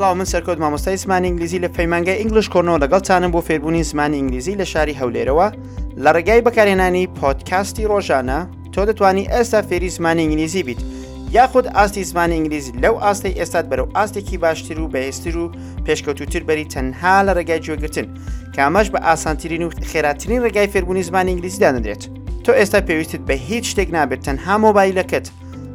سلااو من سەرکەوت مامۆستای زمانی ئینگلیزی لە پەیمانگای ئینگلیش کۆنەوە لەگەڵتانم بۆ فێربوونی زمانی ئینگلیزی لە شاری هەولێرەوە لە ڕێگای بەکارێنانی پۆتکاستی ڕۆژانە تۆ دەتوانی ئێستا فێری زمانی ئینگلیزی بیت یاخود ئاستی زمانی ئینگلیزی لەو ئاستی ئێستات بەرەو ئاستێکی باشتر و بەهێستر و پێشکەوتوتر بەری تەنها لە ڕێگای جوێگرتن کامەش بە ئاسانترین و خێراترین ڕێگای فێربوونی زمانی ئینگلیزی دادەنرێت تۆ ئێستا پێویستت بە هیچ شتێک نابێت تەنها مۆبایلەکەت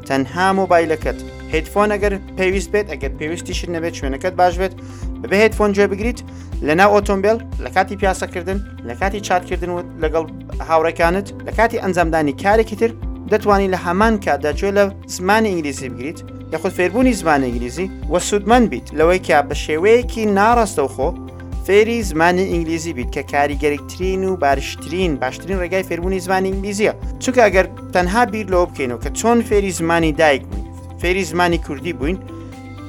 تەنها مۆبایلەکەت هیتفۆن ئەگەر پێویست بێت ئەگەر پێویستیشت نەبێت شوێنەکەت باش بێت بەبێ هیتفۆن جێ بگریت لە ناو ئۆتۆمبیل لە کاتی پیاسەکردن لە کاتی چاتکردن و لەگەڵ هاوڕێکانت لە کاتی ئەنجامدانی کارێکی تر دەتوانانی لە هەمان کاتدا جوێ لە زمانی ئینگلیزی بگریت یاخود فێربوونی زمانی ئینگلیزی وە سوودمەند بیت لەوەی کە بە شێوەیەکی ناڕاستەوخۆ فێری زمانی ئینگلیزی بیت کە کاریگەرکترین و بارشترین باشترین ڕێگای فێربوونی زمانی ئینگلیزیە چونکە ئەگەر تەنها بیر لەوە بکەینەوە کە چۆن فێری زمانی دایک بووین فێری زمانی کوردی بووین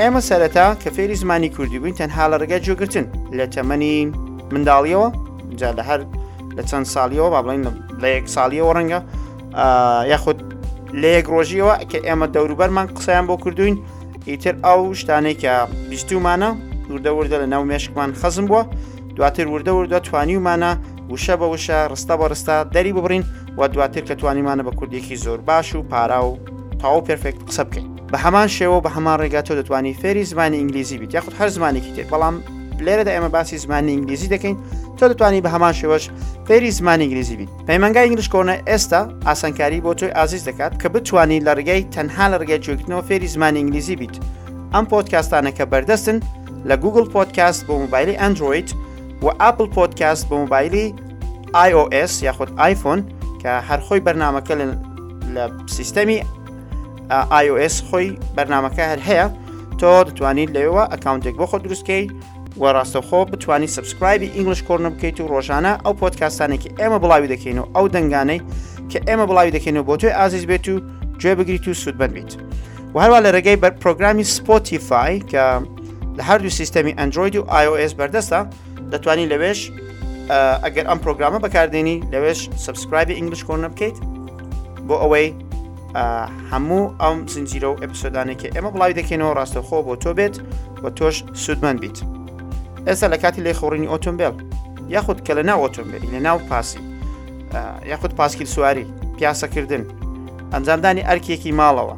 ئێمە سەرەتا کە فێری زمانی کوردی بووین تەنها لە ڕێگە جێگرتن لە تەمەنی منداڵیەوە جا لە هەر لە چەند ساڵیەوە با بڵین لە یەک ساڵیەوە ڕەنگە یاخود لە یەک ڕۆژیەوە کە ئێمە دەوروبەرمان قسەیان بۆ کردوین ئیتر ئەو شتانێک کە بیستومانە وردە وردە لە ناو مێشکمان خەزم بووە دواتر وردە وردە توانیومانە وشە بە وشە ڕستە بە ڕستە دەری ببڕین و دواتر کە توانیمانە بە کوردێکی زۆر باش و پارا و تاو پرفێکت قسە بکەین بە هەمان شێوە بە هەمان ڕێگا تۆ دەتوانانی فێری زمانی ئینگلیزی بیت یاخود هەر زمانێکی تێ بەڵام لێرەدا ئێمە باسی زمانی ئینگلیزی دەکەین تۆ دەتوانانی بە هەمان شێوەش فێری زمانی ئینگلیزی بیت پەیمانگای ئینگلیش کۆنە ئێستا ئاسانکاری بۆ تۆی ئازیز دەکات کە بتانی لە ڕگەی تەنها لە ڕگەی جوێکردنەوە فێری زمانی ئینگلیزی بیت ئەم پۆتکاستانە کە بەردەستن لە گوگل پۆتکاست بۆ موبایلی ئەندروید و ئاپل پۆتکاست بۆ موبایلی iOS یاخود آیفۆن کە هەرخۆی بەرنمەکە لە سیستەمی iOS خۆی بەرنمەکە هەر هەیە تۆ دەتوانیت لەوێەوە ئەکاونتێک بۆ خۆ دروستکەی و ڕاستەخۆ بتانی سبسکرایبی ئینگلش کۆرنە بکەیت و ڕۆژانە ئەو پۆتکاسانێکی ئێمە بڵاوی دەکەین و ئەو دەنگانەی کە ئێمە بڵاوی دەکەین و بۆ توی ئازیز بێت و گوێ بگریت و سوودبەن بیت و هەروە لە ڕێگەی بەر پرۆگرامی سپۆتیفای کە لە هەردوو سیستەمی ئەندروید و iOS بەردەستە دەتوانین لەوێش ئەگەر ئەم پرۆگرامە بەکاردێنی لەوێش سبسکرایبی ئینگلیش کۆنە بکەیت بۆ ئەوەی هەموو ئەم زنجیرە و ئەپسۆدانێکی ئێمە بڵاوی دەکەینەوە ڕاستەخۆ بۆ تۆ بێت و تۆش سوودمەند بیت ئێستا لە کاتی لێ خۆڕینی ئۆتۆمبیل یاخود کە لە ناو ئۆتۆمبیلی لە ناو پاسی یاخود پاسکیل سواری پیاسەکردن ئەنجامدانی ئەرکێکی ماڵەوە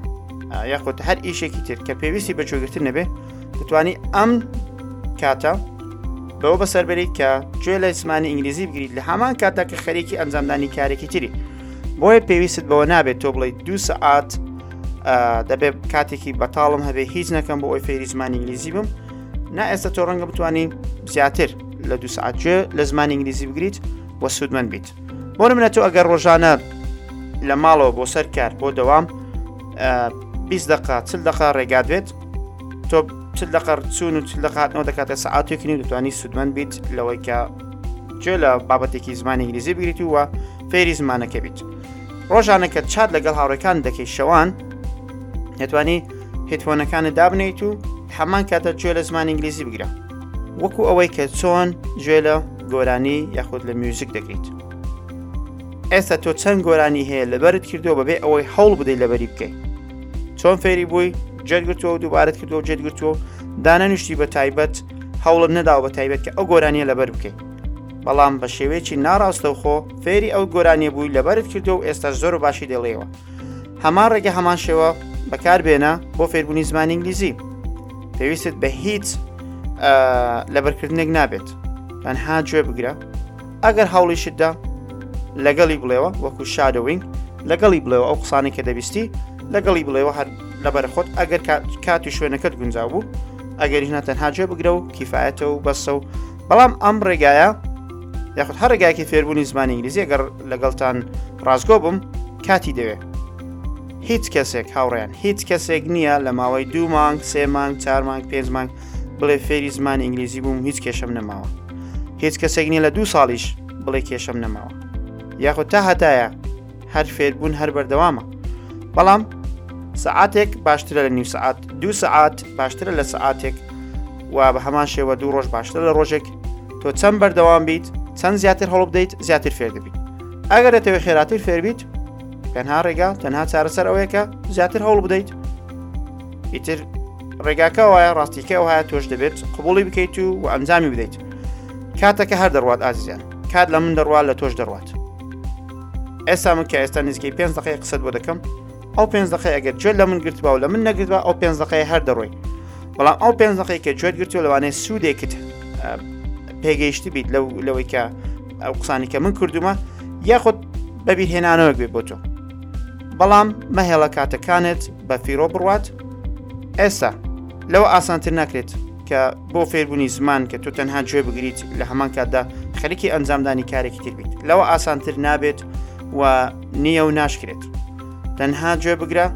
یاخود هەر ئیشێکی تر کە پێویستی بە جۆگرتن نەبێ دەتوانی ئەم کاتە بەوە بەسەربەری کە گوێ لە زمانی ئینگلیزی بگریت لە هەمان کاتە کە خەرێکی ئەنجامدانی کارێکی تری بۆیە پێویست بەوە نابێت تۆ بڵیت دو سەعات دەبێت کاتێکی بەتاڵم هەبێ هیچ نەکەم بۆ ئەوی فێری زمانی ئینگلیزی بم نا ئێستا تۆ ڕەنگە بتانی زیاتر لە دو سعات گوێ لە زمانی ئینگلیزی بگریت وە سوودمەند بیت بۆ منە تۆ ئەگەر ڕۆژانە لە ماڵەوە بۆ سەر کار بۆ دەوام 20 دقا چل دقا ڕێگات بێت تۆ چ لە قەرچون و چ لە قاتنەوە دەکاتە سەعاتێکی نی دەتوانی سوودمەند بیت لەوەی کە جێ لە بابەتێکی زمانی ئینگلیزی بگریت و فێری زمانەکە بیت ڕۆژانە کە چات لەگەڵ هاوڕێکان دەکەی شەوان دەتوانی هێتفۆنەکانە دابنیت و هەمان کاتە جوێ لە زمان ئینگلیزی بگرە وەکو ئەوەی کە چۆن جوێ لە گۆرانی یاخود لە میوزیک دەگریت ئێستا تۆ چەند گۆرانی هەیە لەبەرت کردو بەبێ ئەوەی هەوڵ بدەیت لەبەری بکەیت چۆن فێری بووی جێت گرتووە و دووبارەت کردو جێت گرتووە دانەنیشتی بە تایبەت هەوڵت نەداوە بە تایبەت کە ئەو گۆرانیە لەبەر بکەیت بەڵام بە شێوەیەکی ناڕاستەوخۆ فێری ئەو گۆرانیە بووی لەبەرت کردو و ئێستا زۆر و باشی دەڵێەوە هەمان ڕێگە هەمان شێوە بەکار بێنە بۆ فێربوونی زمان ئینگلیزی پێویستت بە هیچ لەبەرکردنێک نابێت تەنها گوێ بگرە ئەگەر هەوڵیشتدا لەگەڵی بڵێەوە وەکو شادەوەین لەگەڵی بڵێەوە ئەو قسانی کە دەبیستی لەگەڵی بڵێەوە هەر لەبەر خۆت ئەگەر کات و شوێنەکەت گونجا بوو ئەگەر هینا تەنها جێ بگرە و کیفاەتە و بەسە و بەڵام ئەم ڕێگایە یاخود هەر ڕێگایکی فێربوونی زمانی ئینگلیزی گەڕ لەگەڵتان ڕاستگۆ بم کاتی دەوێت هیچ کەسێک هاوڕێن هیچ کەسێک نییە لە ماوەی دوو مانگ سێ مانگ چار مانگ پێنج مانگ بڵێ فێری زمان ئینگلیزی بووم هیچ کێشەم نەماوە هیچ کەسێک نیە لە دوو ساڵیش بڵێ کێشەم نەماوە یاخود تا هەتایە هەر فێربوون هەر بەردەوامە بەڵام سعاتێک باشترە لە نیو سعات دوو سعات باشترە لە سعاتێک و بە هەمان شێوە دوو ڕۆژ باشتر لە ڕۆژێک تۆ چەند بەردەوام بیت چەند زیاتر هەڵ بدەیت زیاتر فێر دەبیت ئەگەر دەتەوێت خێراتر فێربیت تەنها ڕێگا تەنها چارەسەر ئەوەیەکە زیاتر هەوڵ بدەیت ئیتر ڕێگاکە وایە ڕاستیکە وایە تۆش دەبێت قوبڵی بکەیت و و ئەنجامی بدەیت کاتەکە هەر دەڕوات ئازیزیان کات لە من دەڕوات لە تۆش دەڕوات ئێستا من کە ئێستا نزیکەی پێ دقی قسەت بۆ دەکەم ئەو پێ دقی ئەگەر جوێت لە من گرتبا و لە من نەگرتبا ئەو پێ دقی هەر دەڕۆی بەڵام ئەو پێ دقی کە جوێت گرتو لەوانێ سوودێکت پێگەیشتی بیت لەو لەوەی کە ئەو قسانی کە من کردومە یاخود بەبیهێنانەوە گوێ بۆ تۆ بەڵام مەهێڵە کاتەکانت بە فیرۆ بڕوات ئێستا لەوە ئاسانتر ناکرێت کە بۆ فێربوونی زمان کە تو تەنها گوێ بگریت لە هەمان کاتدا خەریکی ئەنجامدانی کارێکی تر بیت لەوە ئاسانتر نابێت و نییە و ناشکرێت تەنها گوێ بگرە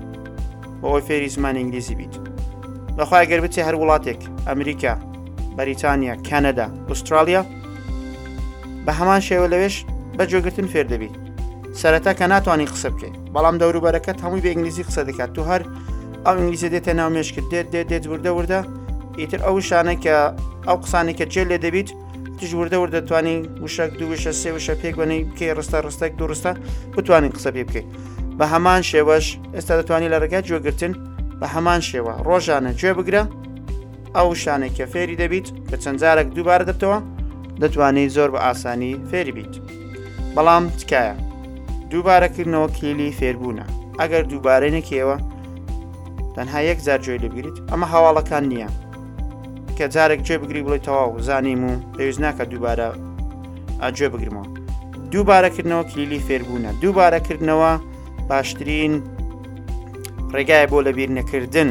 بۆ ئەوی فێری زمان ئینگلیزی بیت بەخوای گەر بچێ هەر وڵاتێک ئەمریکا بەریتانیا کەنەدا ئوسترالیا بە هەمان شێوە لەوێش بە جۆگرتن فێر دەبیت سەرەتا کە ناتوانانی قسە بکەیت بەڵام دەوروبەرەکەت هەمووی بە ئینگلیزی قسە دەکات تو هەر ئەو ئینگلیزی دێتە ناو مێشکت دێت دێت دێت وردە وردە ئیتر ئەو شانە کە ئەو قسانی کە جێ لێ دەبیت تیش وردە وردە توانی وشک دوو وشە سێ وشە پێک بەنەی بکەی ڕستە ڕستێک دوڕستە بتوانین قسە پێ بکەیت بە هەمان شێوەش ئێستا دەتوانانی لە ڕێگای جوێگرتن بە هەمان شێوە ڕۆژانە گوێ بگرە ئەو شانەی کە فێری دەبیت کە چەند جارێک دووبارە دەبتەوە دەتوانیت زۆر بە ئاسانی فێری بیت بەڵام تکایە دووبارەکردنەوە کلیلی فێربوونە ئەگەر دووبارەی نەکەوە تەنها یەک جار جوێ لەبیریت ئەمە هەواڵەکان نییە کە جارێک جێ بگری بڵێ تەواو زانیم و پێویست ناکە دووبارە ئاجێ بگرمەوە دووبارەکردنەوە کلیلی فێربوونە دووبارەکردنەوە باشترین ڕێگایە بۆ لەبیر نەکردن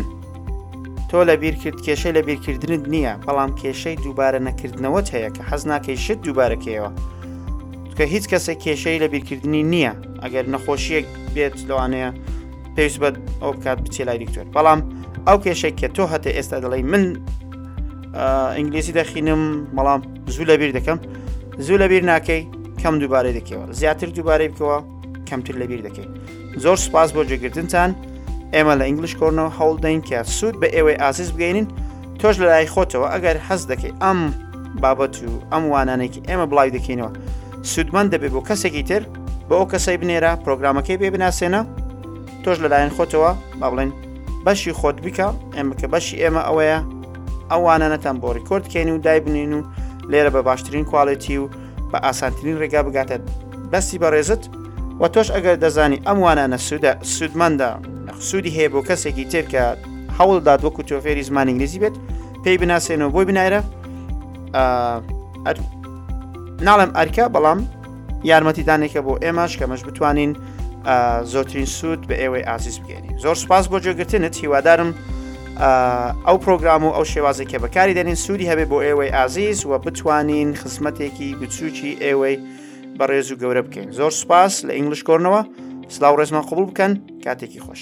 تۆ لە بیرکرد کێشەی لە بیرکردنت نییە بەڵام کێشەی دووبارە نەکردنەوەت هەیە کە حەز ناکەی شت دووبارەکەیەوە کە هیچ کەسێک کێشەی لە بیرکردنی نییە ئەگەر نەخۆشیەک بێت لەوانەیە پێویست بە ئەو بکات بچێ لای دکتۆر بەڵام ئەو کێشێک کە تۆ هەتە ئێستا دەڵی من ئینگلیسی دەخینم بەڵام زوو لەبیر دەکەم زوو لەبیر ناکەی کەم دووبارەی دەکەوە زیاتر دووبارەی بکەوە کەمتر لەبیر دەکەیت زۆر سپاس بۆ جێگرتنتان ئێمە لە ئینگلیش کۆرنەوە هەوڵ دەین کە سوود بە ئێوەی ئازیز بگەینین تۆش لە لای خۆتەوە ئەگەر حەز دەکەی ئەم بابەت و ئەم وانانێکی ئێمە بڵاوی دەکەینەوە سوودمەند دەبێت بۆ کەسێکی تر بۆ ئەو کەسەی بنێرە پرۆگرامەکەی بێ بناسێنە تۆش لەلایەن خۆتەوە با بڵێن بەشی خۆت بکە ئێمە کە بەشی ئێمە ئەوەیە ئەوانەتان بۆ ڕیکۆردکەین و دایبنین و لێرە بە باشترین کوالێتی و بە ئاسانترین ڕێگا بگاتە دەستی بەڕێزت و تۆش ئەگەر دەزانی ئەم وانانە سوودە سوودمەندە سوودی هەیە بۆ کەسێکی تر کە هەوڵدات وەکو تۆ فێری زمان ئینگلیزی بێت پێی بناسێنەوە بۆی بنایرە ناڵم ئەرکە بەڵام یارمەتیدانێکە بۆ ئێمەش کەمەش بتوانین زۆرترین سوود بە ئێوەی ئازیز بگەێنین زۆر سپاس بۆ جێگرتنت هیوادارم ئەو پرۆگرام و ئەو شێوازی کە بەکاری دەنین سوودی هەبێ بۆ ئێوەی ئازیز و بتوانین خزمەتێکی بچووکی ئێوەی بەڕێز و گەورە بکەین زۆر سپاس لە ئینگلیش کۆرنەوە سلااو ڕێزمان قوبول بکەن کاتێکی خۆش.